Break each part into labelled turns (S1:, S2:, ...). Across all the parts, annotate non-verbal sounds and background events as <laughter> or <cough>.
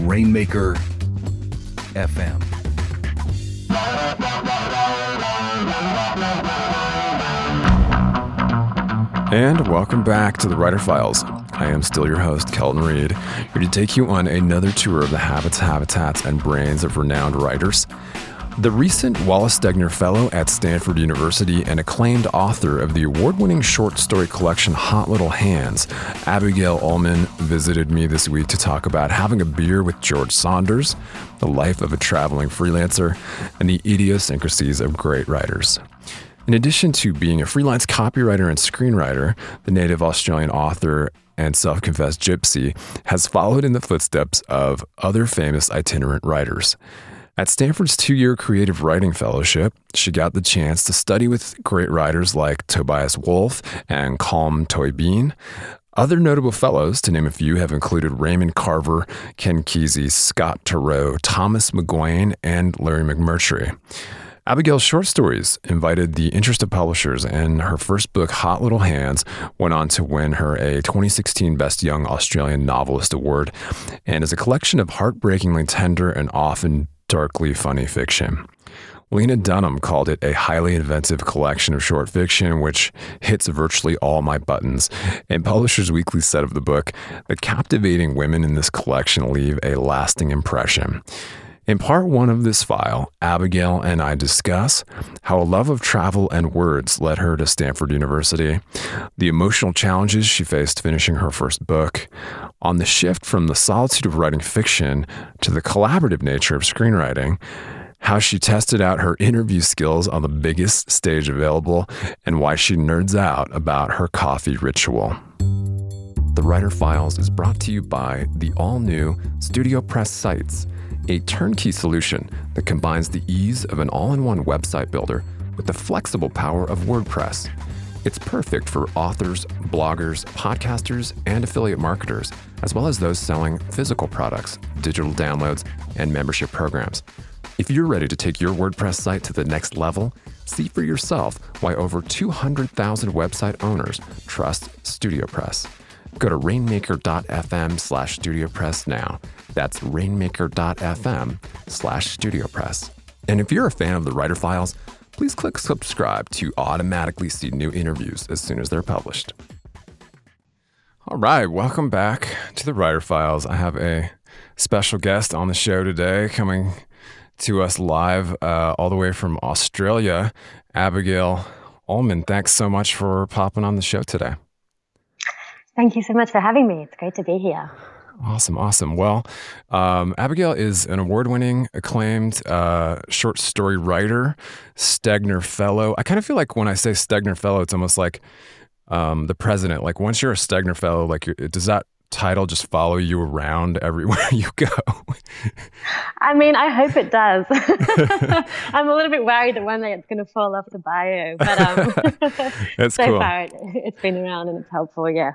S1: Rainmaker FM.
S2: And welcome back to the Writer Files. I am still your host, Kelton Reid, here to take you on another tour of the habits, habitats, and brains of renowned writers. The recent Wallace Stegner Fellow at Stanford University and acclaimed author of the award winning short story collection Hot Little Hands, Abigail Ulman, visited me this week to talk about having a beer with George Saunders, the life of a traveling freelancer, and the idiosyncrasies of great writers. In addition to being a freelance copywriter and screenwriter, the native Australian author and self confessed gypsy, has followed in the footsteps of other famous itinerant writers. At Stanford's two year creative writing fellowship, she got the chance to study with great writers like Tobias Wolff and Colm Tóibín. Other notable fellows, to name a few, have included Raymond Carver, Ken Kesey, Scott Turow, Thomas McGuane, and Larry McMurtry. Abigail's short stories invited the interest of publishers, and her first book, Hot Little Hands, went on to win her a 2016 Best Young Australian Novelist Award and is a collection of heartbreakingly tender and often darkly funny fiction. Lena Dunham called it a highly inventive collection of short fiction, which hits virtually all my buttons. And Publishers Weekly said of the book, the captivating women in this collection leave a lasting impression. In part one of this file, Abigail and I discuss how a love of travel and words led her to Stanford University, the emotional challenges she faced finishing her first book, on the shift from the solitude of writing fiction to the collaborative nature of screenwriting, how she tested out her interview skills on the biggest stage available, and why she nerds out about her coffee ritual. The Writer Files is brought to you by the all new Studio Press Sites a turnkey solution that combines the ease of an all in one website builder with the flexible power of WordPress. It's perfect for authors, bloggers, podcasters, and affiliate marketers, as well as those selling physical products, digital downloads, and membership programs. If you're ready to take your WordPress site to the next level, see for yourself why over 200,000 website owners trust StudioPress. Go to rainmaker.fm slash StudioPress now. That's rainmaker.fm slash StudioPress. And if you're a fan of the Writer Files, please click subscribe to automatically see new interviews as soon as they're published. All right, welcome back to the Writer Files. I have a special guest on the show today coming to us live uh, all the way from Australia, Abigail Ulman. Thanks so much for popping on the show today.
S3: Thank you so much for having me. It's great to be here.
S2: Awesome, awesome. Well, um, Abigail is an award winning, acclaimed uh, short story writer, Stegner Fellow. I kind of feel like when I say Stegner Fellow, it's almost like um, the president. Like once you're a Stegner Fellow, like does that title just follow you around everywhere <laughs> you go?
S3: I mean, I hope it does. <laughs> I'm a little bit worried that one day it's going to fall off the bio, but um, <laughs>
S2: that's
S3: so
S2: cool.
S3: far it, it's been around and it's helpful. Yeah.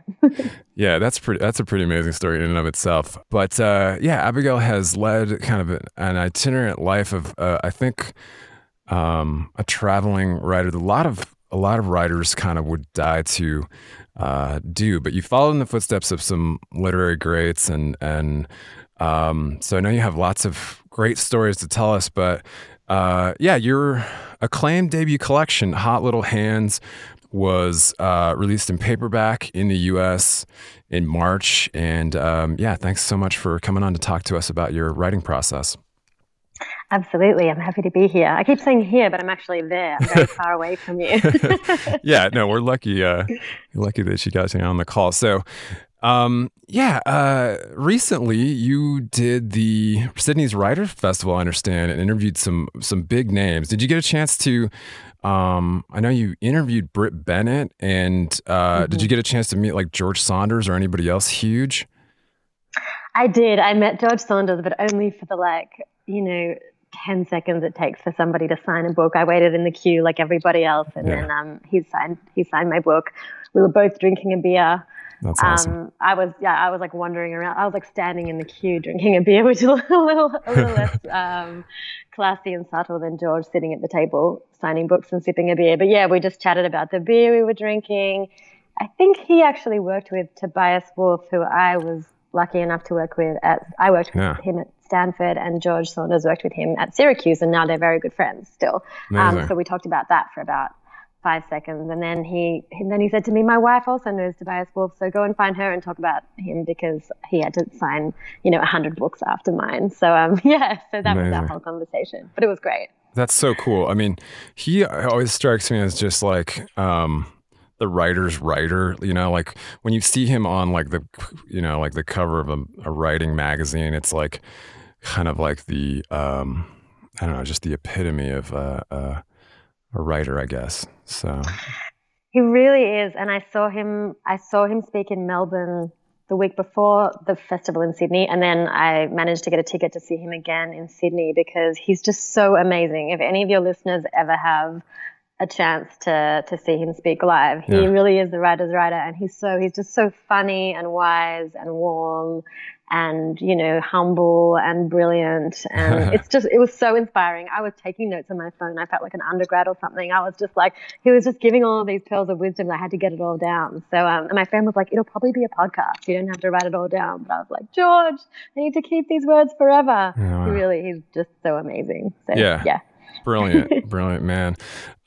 S2: yeah, that's pretty. That's a pretty amazing story in and of itself. But uh, yeah, Abigail has led kind of an itinerant life of, uh, I think. um, a traveling writer. A lot of a lot of writers kind of would die to uh, do, but you followed in the footsteps of some literary greats, and and um, so I know you have lots of great stories to tell us. But uh, yeah, your acclaimed debut collection, Hot Little Hands, was uh, released in paperback in the U.S. in March, and um, yeah, thanks so much for coming on to talk to us about your writing process.
S3: Absolutely. I'm happy to be here. I keep saying here, but I'm actually there. I'm very far away from you. <laughs>
S2: yeah, no, we're lucky. Uh, lucky that you got you on the call. So, um, yeah, uh, recently you did the Sydney's Writers Festival, I understand, and interviewed some some big names. Did you get a chance to? Um, I know you interviewed Brit Bennett, and uh, mm-hmm. did you get a chance to meet like George Saunders or anybody else huge?
S3: I did. I met George Saunders, but only for the like, you know, 10 seconds it takes for somebody to sign a book. I waited in the queue like everybody else, and yeah. then um, he signed he signed my book. We were both drinking a beer.
S2: That's awesome. Um,
S3: I was yeah, I was like wandering around. I was like standing in the queue drinking a beer, which is a little <laughs> a little less um, classy and subtle than George sitting at the table signing books and sipping a beer. But yeah, we just chatted about the beer we were drinking. I think he actually worked with Tobias Wolff, who I was lucky enough to work with at I worked with him at Stanford, and George Saunders worked with him at Syracuse, and now they're very good friends still. Um, so we talked about that for about five seconds, and then he and then he said to me, "My wife also knows Tobias Wolff, so go and find her and talk about him because he had to sign, you know, hundred books after mine." So um, <laughs> yeah, so that Amazing. was that whole conversation, but it was great.
S2: That's so cool. I mean, he always strikes me as just like. Um, the writer's writer you know like when you see him on like the you know like the cover of a, a writing magazine it's like kind of like the um, I don't know, just the epitome of uh, uh, a writer, I guess. So
S3: he really is, and I saw him. I saw him speak in Melbourne the week before the festival in Sydney, and then I managed to get a ticket to see him again in Sydney because he's just so amazing. If any of your listeners ever have a chance to to see him speak live. He yeah. really is the writer's writer, and he's so he's just so funny and wise and warm and you know humble and brilliant. And <laughs> it's just it was so inspiring. I was taking notes on my phone. I felt like an undergrad or something. I was just like he was just giving all of these pearls of wisdom. I had to get it all down. So um, and my friend was like it'll probably be a podcast. You don't have to write it all down. But i was like george i need to keep these words forever. Yeah. he really he's just so amazing. So
S2: yeah.
S3: yeah.
S2: Brilliant. <laughs> Brilliant man.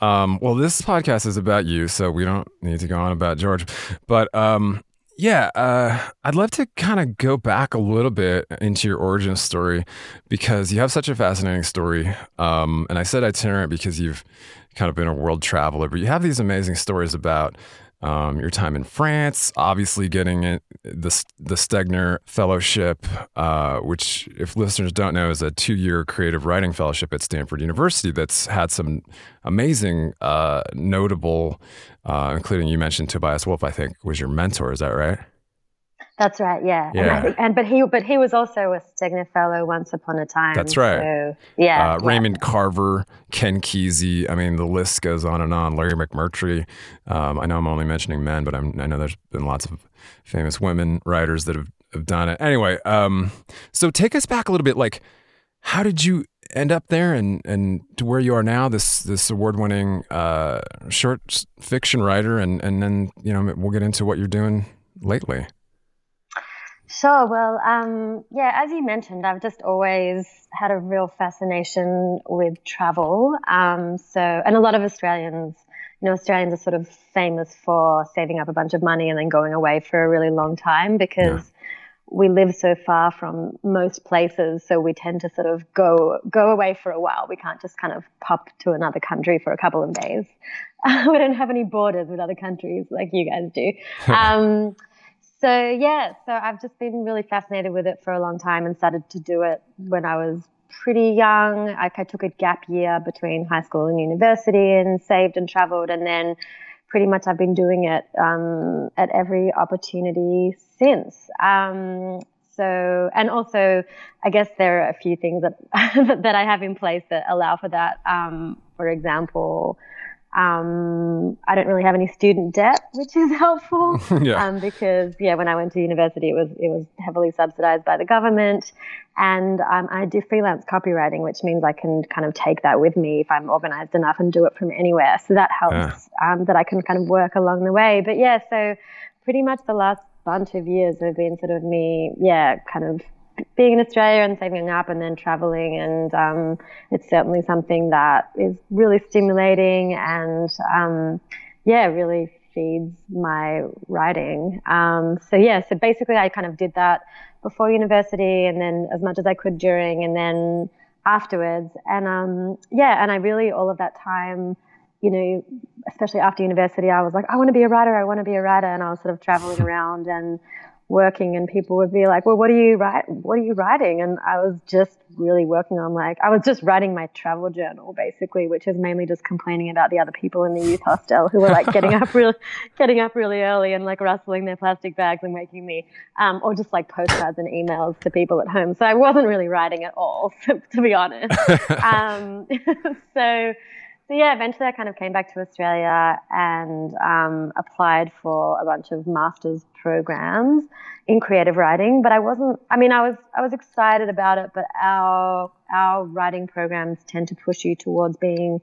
S2: Um, well this podcast is about you so we don't need to go on about george. But um, yeah, uh, I'd love to kind of go back a little bit into your origin story because you have such a fascinating story. Um, and I said itinerant because you've kind of been a world traveler, but you have these amazing stories about um, your time in France, obviously getting it, the, the Stegner Fellowship, uh, which, if listeners don't know, is a two year creative writing fellowship at Stanford University that's had some amazing, uh, notable, uh, including you mentioned Tobias Wolff, I think, was your mentor. Is that right?
S3: That's right. Yeah.
S2: Yeah.
S3: And, think, and, but he but he was also a Stegner Fellow once upon a time.
S2: That's right.
S3: So, yeah,
S2: uh, yeah, Raymond Carver, Ken Kesey. I mean, the list goes on and on. Larry McMurtry. Um, I know I'm only mentioning men, but I'm, i know there's been lots of famous women writers that have, have done it. Anyway, um, so take us back a little bit. Like, how did you end up there and and to where you are now this this award winning uh, short fiction writer and and then you know we'll get into what you're doing lately
S3: Sure. Well, um, yeah, as you mentioned, I've just always had a real fascination with travel. Um, so, and a lot of Australians, you know, Australians are sort of famous for saving up a bunch of money and then going away for a really long time because yeah. we live so far from most places. So we tend to sort of go go away for a while. We can't just kind of pop to another country for a couple of days. <laughs> we don't have any borders with other countries like you guys do. <laughs> Um, so yeah, so I've just been really fascinated with it for a long time and started to do it when I was pretty young. I, I took a gap year between high school and university and saved and traveled, and then pretty much I've been doing it um, at every opportunity since. Um, so, and also, I guess there are a few things that <laughs> that I have in place that allow for that. Um, for example, Um, I don't really have any student debt, which is <laughs> helpful. <laughs>
S2: yeah.
S3: Um, because yeah, when I went to university, it was it was heavily subsidized by the government, and um, I do freelance copywriting, which means I can kind of take that with me if I'm organized enough and do it from anywhere. So that helps yeah. um, that I can kind of work along the way. But yeah, so pretty much the last bunch of years have been sort of me, yeah, kind of being in Australia and saving up and then traveling. And um, it's certainly something that is really stimulating and, um, yeah, really feeds my writing. Um, so, yeah, so basically I kind of did that before university and then as much as I could during and then afterwards. And um, yeah, and I really, all of that time, you know, especially after university, I was like, I want to be a writer, I want to be a writer. And I was sort of traveling <laughs> around and working and people would be like, well, what are you write? What are you writing? And I was just really working on like, I was just writing my travel journal basically, which is mainly just complaining about the other people in the youth hostel who were like getting up <laughs> really, getting up really early and like rustling their plastic bags and waking me, um, or just like postcards and emails to people at home. So I wasn't really writing at all, <laughs> to be honest. <laughs> um, so, so yeah, eventually I kind of came back to Australia and um, applied for a bunch of master's programs in creative writing. But I wasn't. I mean, I was I was excited about it, but our our writing programs tend to push you towards being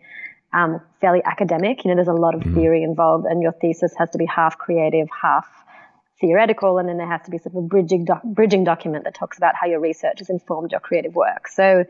S3: um, fairly academic. You know, there's a lot of mm-hmm. theory involved, and your thesis has to be half creative, half theoretical, and then there has to be sort of a bridging doc- bridging document that talks about how your research has informed your creative work. So.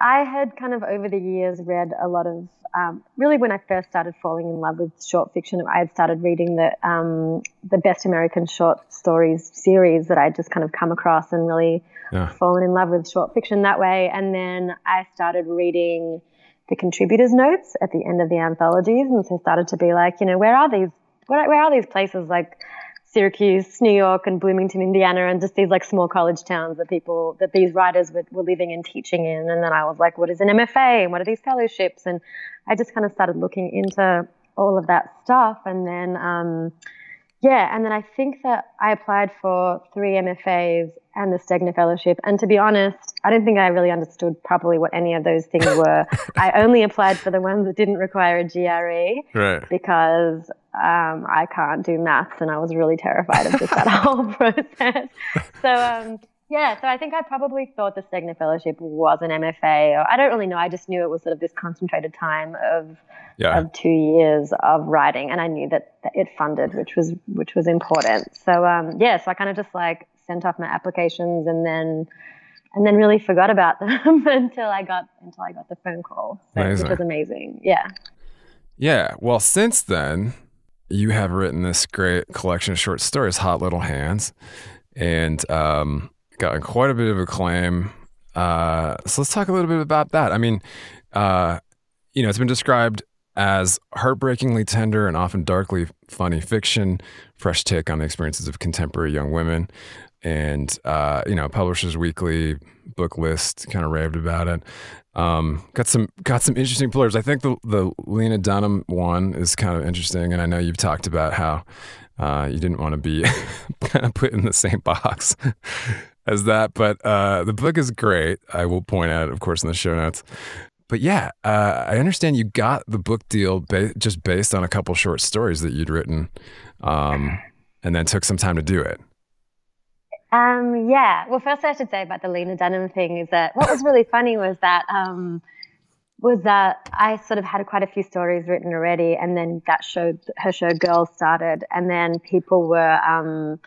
S3: I had kind of over the years read a lot of um, really when I first started falling in love with short fiction, I had started reading the um, the best American short stories series that I'd just kind of come across and really yeah. fallen in love with short fiction that way. And then I started reading the contributors' notes at the end of the anthologies, and so started to be like, you know, where are these? Where, where are these places like Syracuse, New York, and Bloomington, Indiana, and just these like small college towns that people that these writers were, were living and teaching in. And then I was like, what is an MFA and what are these fellowships? And I just kind of started looking into all of that stuff. And then, um, yeah, and then I think that I applied for three MFAs and the Stegner Fellowship. And to be honest, I don't think I really understood properly what any of those things were. <laughs> I only applied for the ones that didn't require a GRE
S2: right.
S3: because um, I can't do maths and I was really terrified of just that <laughs> whole process. So, um, yeah, so I think I probably thought the Stegner Fellowship was an MFA. Or I don't really know. I just knew it was sort of this concentrated time of yeah. of two years of writing, and I knew that, it funded, which was which was important. So um, yeah, so I kind of just like sent off my applications, and then and then really forgot about <laughs> them until I got until I got the phone call, so, which was amazing. Yeah.
S2: Yeah. Well, since then, you have written this great collection of short stories, Hot Little Hands, and um, gotten quite a bit of acclaim. Uh, so let's talk a little bit about that. I mean, uh, you know, it's been described as heartbreakingly tender and often darkly funny fiction, fresh take on the experiences of contemporary young women. And, uh, you know, Publishers Weekly book list kind of raved about it. Um, got some got some interesting players. I think the the Lena Dunham one is kind of interesting, and I know you've talked about how uh, you didn't want to be <laughs> kind of put in the same box <laughs> as that. But uh, the book is great. I will point out, of course, in the show notes. But yeah, uh, I understand you got the book deal ba- just based on a couple short stories that you'd written, um, and then took some time to do it.
S3: Um, yeah. Well, first I should say about the Lena Dunham thing is that what was really funny was that um, was that I sort of had quite a few stories written already, and then that show, her show Girls started, and then people were, um,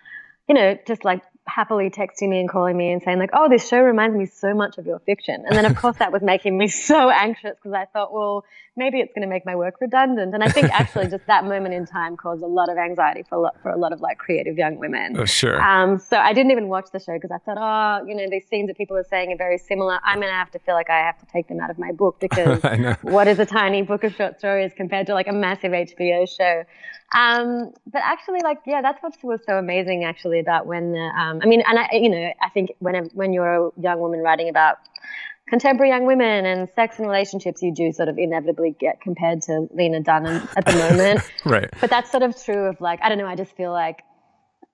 S3: you know, just like happily texting me and calling me and saying like, "Oh, this show reminds me so much of your fiction." And then of course that was making me <laughs> so anxious because I thought, well, maybe it's going to make my work redundant. And I think actually just that moment in time caused a lot of anxiety for a lot, for a lot of like creative young women.
S2: Oh, sure.
S3: Um, so I didn't even watch the show because I thought, oh, you know, these scenes that people are saying are very similar. I'm going to have to feel like I have to take them out of my book <laughs> because what is a tiny book of short stories compared to like a massive HBO show? Um, but actually, like, yeah, that's what was so amazing actually about when, um, I mean, and I, you know, I think when, when you're a young woman writing about contemporary young women and sex and relationships, you do sort of inevitably get compared to Lena Dunham at the <laughs> moment.
S2: right.
S3: But that's sort of true of like, I don't know, I just feel like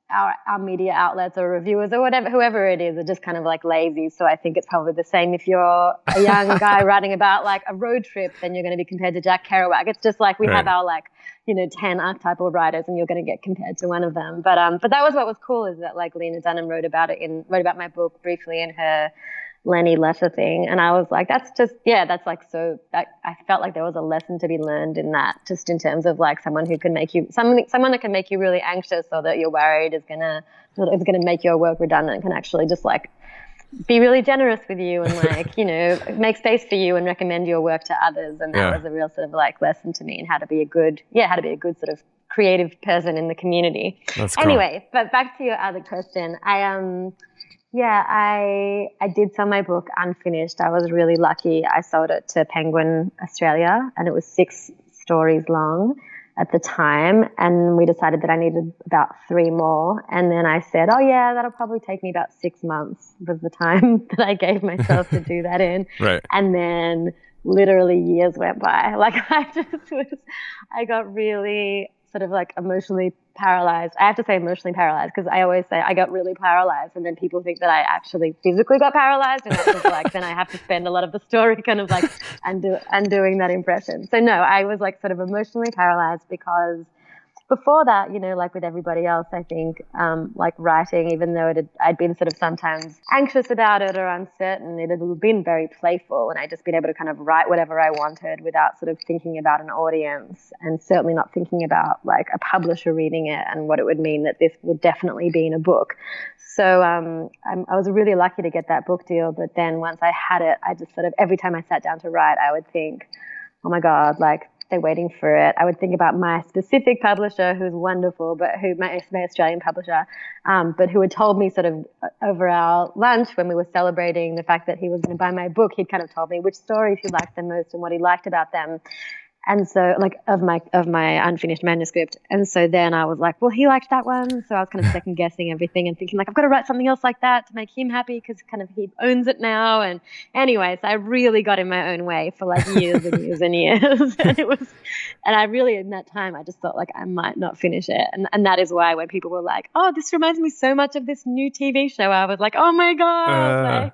S3: our, our media outlets or reviewers or whatever, whoever it is, are just kind of like lazy. So I think it's probably the same if you're a young <laughs> guy writing about like a road trip, then you're going to be compared to Jack Kerouac. It's just like we right. have our like, you know, 10 archetypal writers and you're going to get compared to one of them. But, um, but that was what was cool is that like Lena Dunham wrote about it in, wrote about my book briefly in her Lenny Letter thing. And I was like, that's just, yeah, that's like so, that, I felt like there was a lesson to be learned in that, just in terms of like someone who can make you, someone, someone that can make you really anxious or that you're worried is going to, is going to make your work redundant can actually just like be really generous with you and <laughs> like, you know, make space for you and recommend your work to others. And that yeah. was a real sort of like lesson to me in how to be a good, yeah, how to be a good sort of creative person in the community. That's cool. Anyway, but back to your other question. I, um, yeah, I I did sell my book unfinished. I was really lucky. I sold it to Penguin Australia, and it was six stories long at the time. And we decided that I needed about three more. And then I said, "Oh yeah, that'll probably take me about six months." Was the time <laughs> that I gave myself to do that in. <laughs>
S2: Right.
S3: And then literally years went by. <laughs> Like I just was, I got really sort of like emotionally paralyzed. I have to say emotionally paralyzed because I always say I got really paralyzed, and then people think that I actually physically got paralyzed, and like then I have to spend a lot of the story kind of like undo, undoing that impression. So no, I was like sort of emotionally paralyzed because before that, you know, like with everybody else, I think, um, like writing, even though it had, I'd been sort of sometimes anxious about it or uncertain, it had been very playful, and I'd just been able to kind of write whatever I wanted without sort of thinking about an audience, and certainly not thinking about like a publisher reading it and what it would mean that this would definitely be in a book. So um, i was really lucky to get that book deal, but then once I had it, I just sort of every time I sat down to write, I would think, oh my god, like they're waiting for it. I would think about my specific publisher, who's wonderful, but who my, my Australian publisher, um, but who had told me sort of uh, over our lunch when we were celebrating the fact that he was going to buy my book, he'd kind of told me which stories he liked the most and what he liked about them and so like of my of my unfinished manuscript. And so then i was like well he liked that one. So i was kind of <laughs> second guessing everything and thinking like i've got to write something else like that to make him happy because kind of he owns it now. And anyways i really got in my own way for like years and years and years. <laughs> And it was and i really in that time i just thought like i might not finish it. And, and that is why when people were like oh this reminds me so much of this new tv show i was like oh my god uh,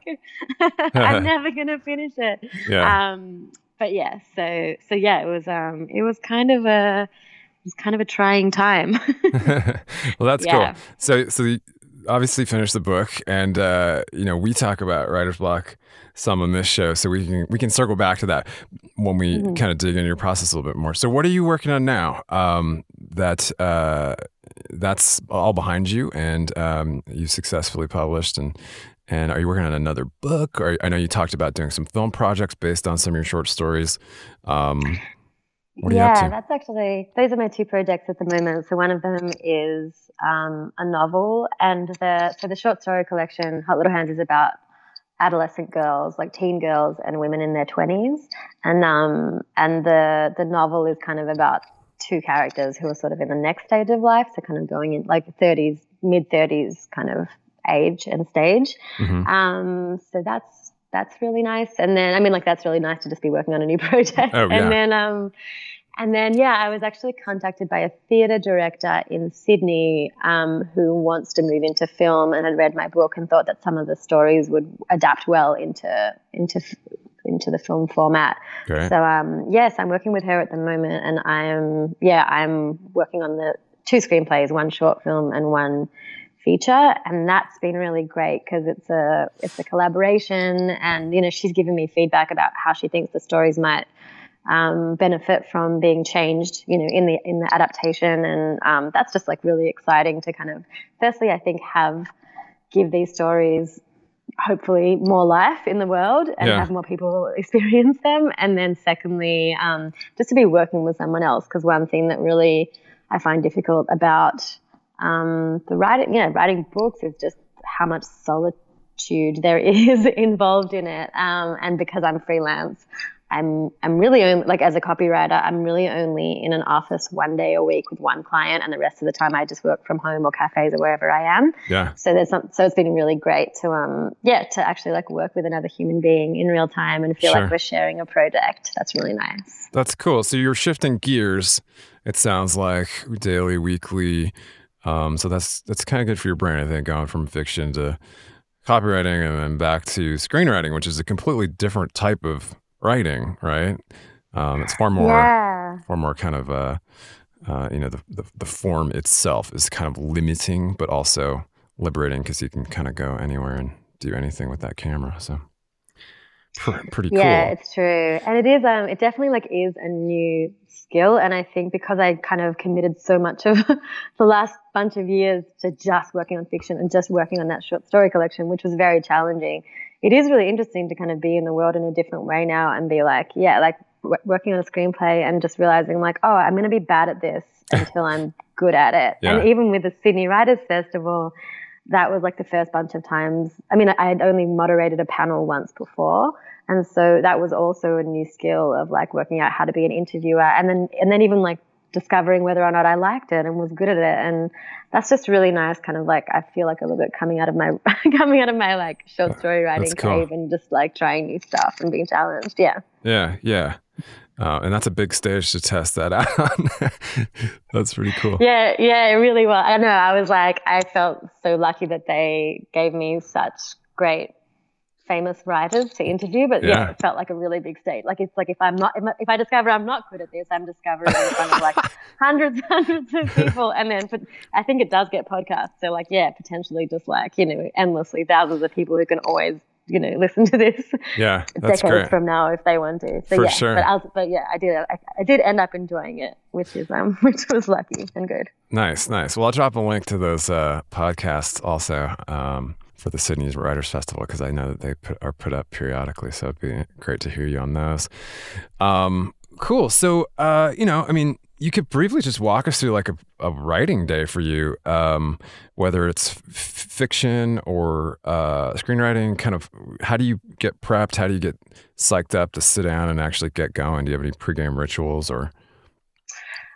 S3: like <laughs> i'm never gonna finish it.
S2: Yeah.
S3: um but yeah, so so yeah, it was um it was kind of a it was kind of a trying time. <laughs>
S2: well, that's yeah. cool. So so you obviously finished the book, and uh, you know we talk about writer's block some on this show, so we can we can circle back to that when we mm-hmm. kind of dig into your process a little bit more. So what are you working on now? Um, that uh, that's all behind you, and um, you successfully published and and are you working on another book? Or I know you talked about doing some film projects based on some of your short stories. Um,
S3: yeah, that's actually those are my two projects at the moment. So one of them is um, a novel, and the so the short story collection Hot Little Hands is about adolescent girls, like teen girls and women in their twenties, and um, and the the novel is kind of about two characters who are sort of in the next stage of life, so kind of going in like thirties, mid thirties, kind of age and stage. Mm-hmm. Um, so that's that's really nice. And then I mean, like that's really nice to just be working on a new <laughs> project.
S2: Oh, yeah.
S3: And then um, and then yeah, I was actually contacted by a theatre director in Sydney um, who wants to move into film and had read my book and thought that some of the stories would adapt well into into into the film format.
S2: Great.
S3: So um, yes, I'm working with her at the moment, and I'm yeah I'm working on the two screenplays, one short film and one feature and that's been really great because it's a it's a collaboration and you know she's given me feedback about how she thinks the stories might um, benefit from being changed you know in the in the adaptation and um, that's just like really exciting to kind of firstly I think have give these stories hopefully more life in the world and yeah. have more people <laughs> experience them and then secondly um, just to be working with someone else because one thing that really I find difficult about um, the writing, yeah, writing books is just how much solitude there <laughs> is involved in it. Um, and because I'm freelance, I'm I'm really only, like as a copywriter, I'm really only in an office one day a week with one client, and the rest of the time I just work from home or cafes or wherever I am.
S2: Yeah.
S3: So there's some, so it's been really great to um yeah to actually like work with another human being in real time and feel sure. like we're sharing a project. That's really nice.
S2: That's cool. So you're shifting gears. It sounds like daily, weekly Um, so that's that's kind of good for your brain, I think, going from fiction to copywriting and then back to screenwriting, which is a completely different type of writing, right? Um, it's far more,
S3: yeah.
S2: far more kind of, uh, uh, you know, the, the the form itself is kind of limiting, but also liberating because you can kind of go anywhere and do anything with that camera. So pr- pretty cool.
S3: Yeah, it's true, and it is. Um, it definitely like is a new skill, and I think because I kind of committed so much of <laughs> the last bunch of years to just working on fiction and just working on that short story collection, which was very challenging. It is really interesting to kind of be in the world in a different way now and be like, yeah, like w- working on a screenplay and just realizing like, oh, I'm going to be bad at this <laughs> until I'm good at it.
S2: Yeah.
S3: And even with the Sydney Writers Festival, that was like the first bunch of times. I mean, I had only moderated a panel once before. And so that was also a new skill of like working out how to be an interviewer and then, and then even like discovering whether or not I liked it and was good at it. And that's just really nice. Kind of like, I feel like a little bit coming out of my, <laughs> coming out of my like short story writing
S2: cool.
S3: cave and just like trying new stuff and being challenged. Yeah.
S2: Yeah, yeah. Uh, and that's a big stage to test that out on. <laughs> that's pretty cool.
S3: Yeah, yeah, it really was. I know. I was like, I felt so lucky that they gave me such great, famous writers to interview. But yeah,
S2: Yeah.
S3: it felt like a really big stage. Like it's like if I'm not, if I- discover I'm not good at this, I'm discovering in front of like <laughs> hundreds, hundreds of people, and then but I think it does get podcasts. So like, yeah, potentially just like you know, endlessly thousands of people who can always you know listen to this
S2: Yeah, <laughs> that's
S3: decades
S2: great.
S3: from now if they want to. So
S2: For
S3: yeah,
S2: sure.
S3: but, I was, but yeah, I did. I, I did end up enjoying it, which is um, <laughs> which was lucky and good.
S2: Nice, nice. Well, I'll drop a link to those uh, podcasts also um, for the Sydney Writers Festival because I know that they put, are put up periodically. So it'd be great to hear you on those. Um, cool. So, uh, you know, I mean, you could briefly just walk us through like a, a writing day for you, um, whether it's f- fiction or uh, screenwriting. Kind of, how do you get prepped? How do you get psyched up to sit down and actually get going? Do you have any pregame rituals or?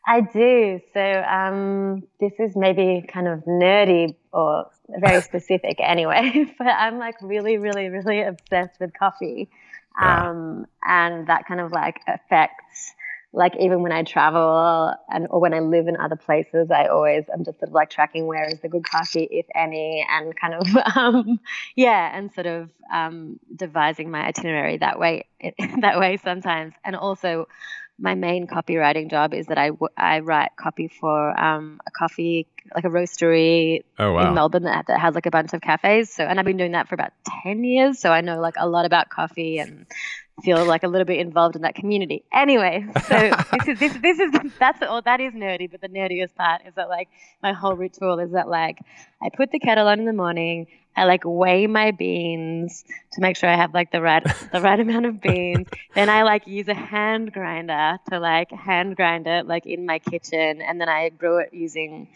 S3: I do. So um, this is maybe kind of nerdy or very <laughs> specific anyway, <laughs> but I'm like really, really, really obsessed with coffee.
S2: Yeah.
S3: Um, and that kind of like affects like even when I travel and or when I live in other places, I always I'm just sort of like tracking where is the good coffee, if any, and kind of <laughs> um, yeah, and sort of um, devising my itinerary that way <laughs> that way sometimes, and also my main copywriting job is that I, I write copy for um, a coffee like a roastery
S2: Oh wow!
S3: in Melbourne that, that has like a bunch of cafes. So, and I've been doing that for about 10 years. So I know like a lot about coffee and feel like a little bit involved in that community. Anyway, so <laughs> this is, this, this is, that's all, that is nerdy. But the nerdiest part is that like my whole ritual is that like I put the kettle on in the morning. I like weigh my beans to make sure I have like the right the right amount of beans. <laughs> then I like use a hand grinder to like hand grind it like in my kitchen, and then I brew it using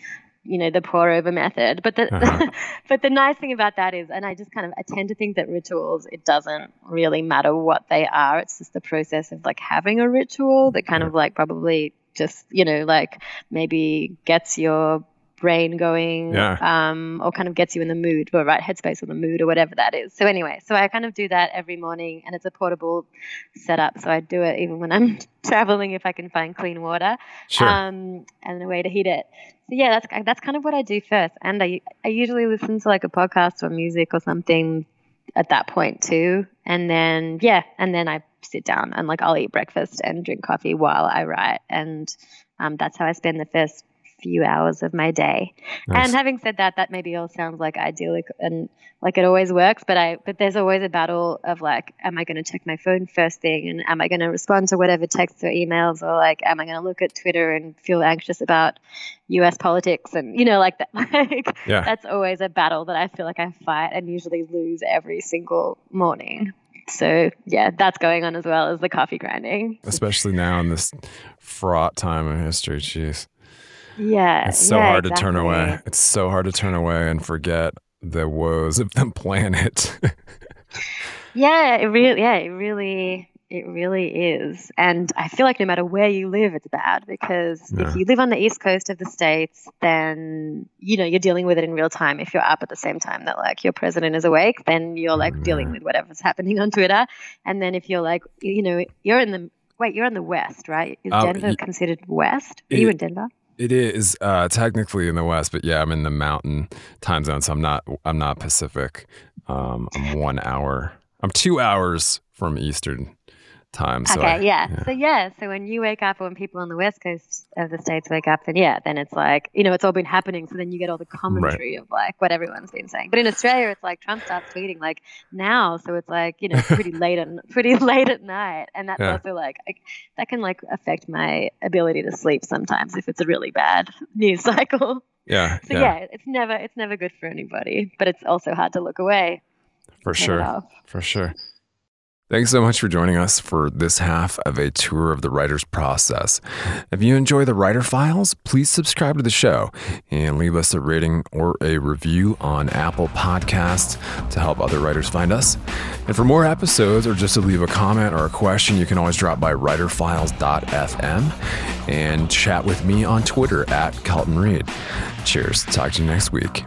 S3: you know the pour over method. But the
S2: Uh-huh. <laughs>
S3: but the nice thing about that is and i just kind of i tend to think that rituals it doesn't really matter what they are. It's just the process of like having a ritual that kind of like probably just you know like maybe gets your brain going
S2: Yeah.
S3: um, or kind of gets you in the mood or right headspace or the mood or whatever that is so anyway so i kind of do that every morning and it's a portable setup so i do it even when i'm <laughs> traveling if i can find clean water
S2: Sure.
S3: um, and a way to heat it. So yeah, that's that's kind of what I do first, and I I usually listen to like a podcast or music or something at that point too, and then yeah, and then I sit down and like I'll eat breakfast and drink coffee while I write, and um, that's how I spend the first few hours of my day.
S2: Nice.
S3: And having said that, that maybe all sounds like idyllic and like it always works, but I but there's always a battle of like, am I going to check my phone first thing, and am I going to respond to whatever texts or emails, or like, am I going to look at Twitter and feel anxious about U.S. politics, and you know, like that. <laughs> Like
S2: yeah.
S3: that's always a battle that I feel like I fight and usually lose every single morning. So yeah, that's going on as well as the coffee grinding.
S2: Especially now in this fraught time in history. Jeez.
S3: Yeah,
S2: It's so
S3: yeah,
S2: hard to turn away. It's so hard to turn away and forget the woes of the <laughs> planet.
S3: Yeah, it really, yeah, it really, it really is. And I feel like no matter where you live, it's bad because
S2: Yeah.
S3: if you live on the east coast of the states, then you know you're dealing with it in real time. If you're up at the same time that like your president is awake, then you're like dealing with whatever's <laughs> happening on Twitter. And then if you're like, you know, you're in the wait, you're in the west, right? Is
S2: Um,
S3: Denver
S2: y-
S3: considered west? Are you in Denver?
S2: It is uh, technically in the west, but yeah, I'm in the mountain time zone, so I'm not. I'm not Pacific. Um, I'm one hour. I'm two hours from Eastern time. So
S3: okay,
S2: I-
S3: yeah. So yeah, so when you wake up or when people on the west coast of the states wake up, then yeah, then it's like you know it's all been happening. So then you get all the commentary of like what everyone's been saying. But in Australia, it's like Trump starts tweeting like now, so it's like you know pretty <laughs> late at pretty <laughs> late at night, and that's
S2: Yeah.
S3: also like I, that can like affect my ability to sleep sometimes if it's a really bad <laughs> news cycle.
S2: yeah,
S3: So yeah, it's never it's never good for anybody, but it's also hard to look away.
S2: for sure. For sure. Thanks so much for joining us for this half of a tour of the writer's process. If you enjoy the Writer Files, please subscribe to the show and leave us a rating or a review on Apple Podcasts to help other writers find us. And for more episodes or just to leave a comment or a question, you can always drop by writerfiles.fm and chat with me on Twitter at Kelton Reid. Cheers. Talk to you next week.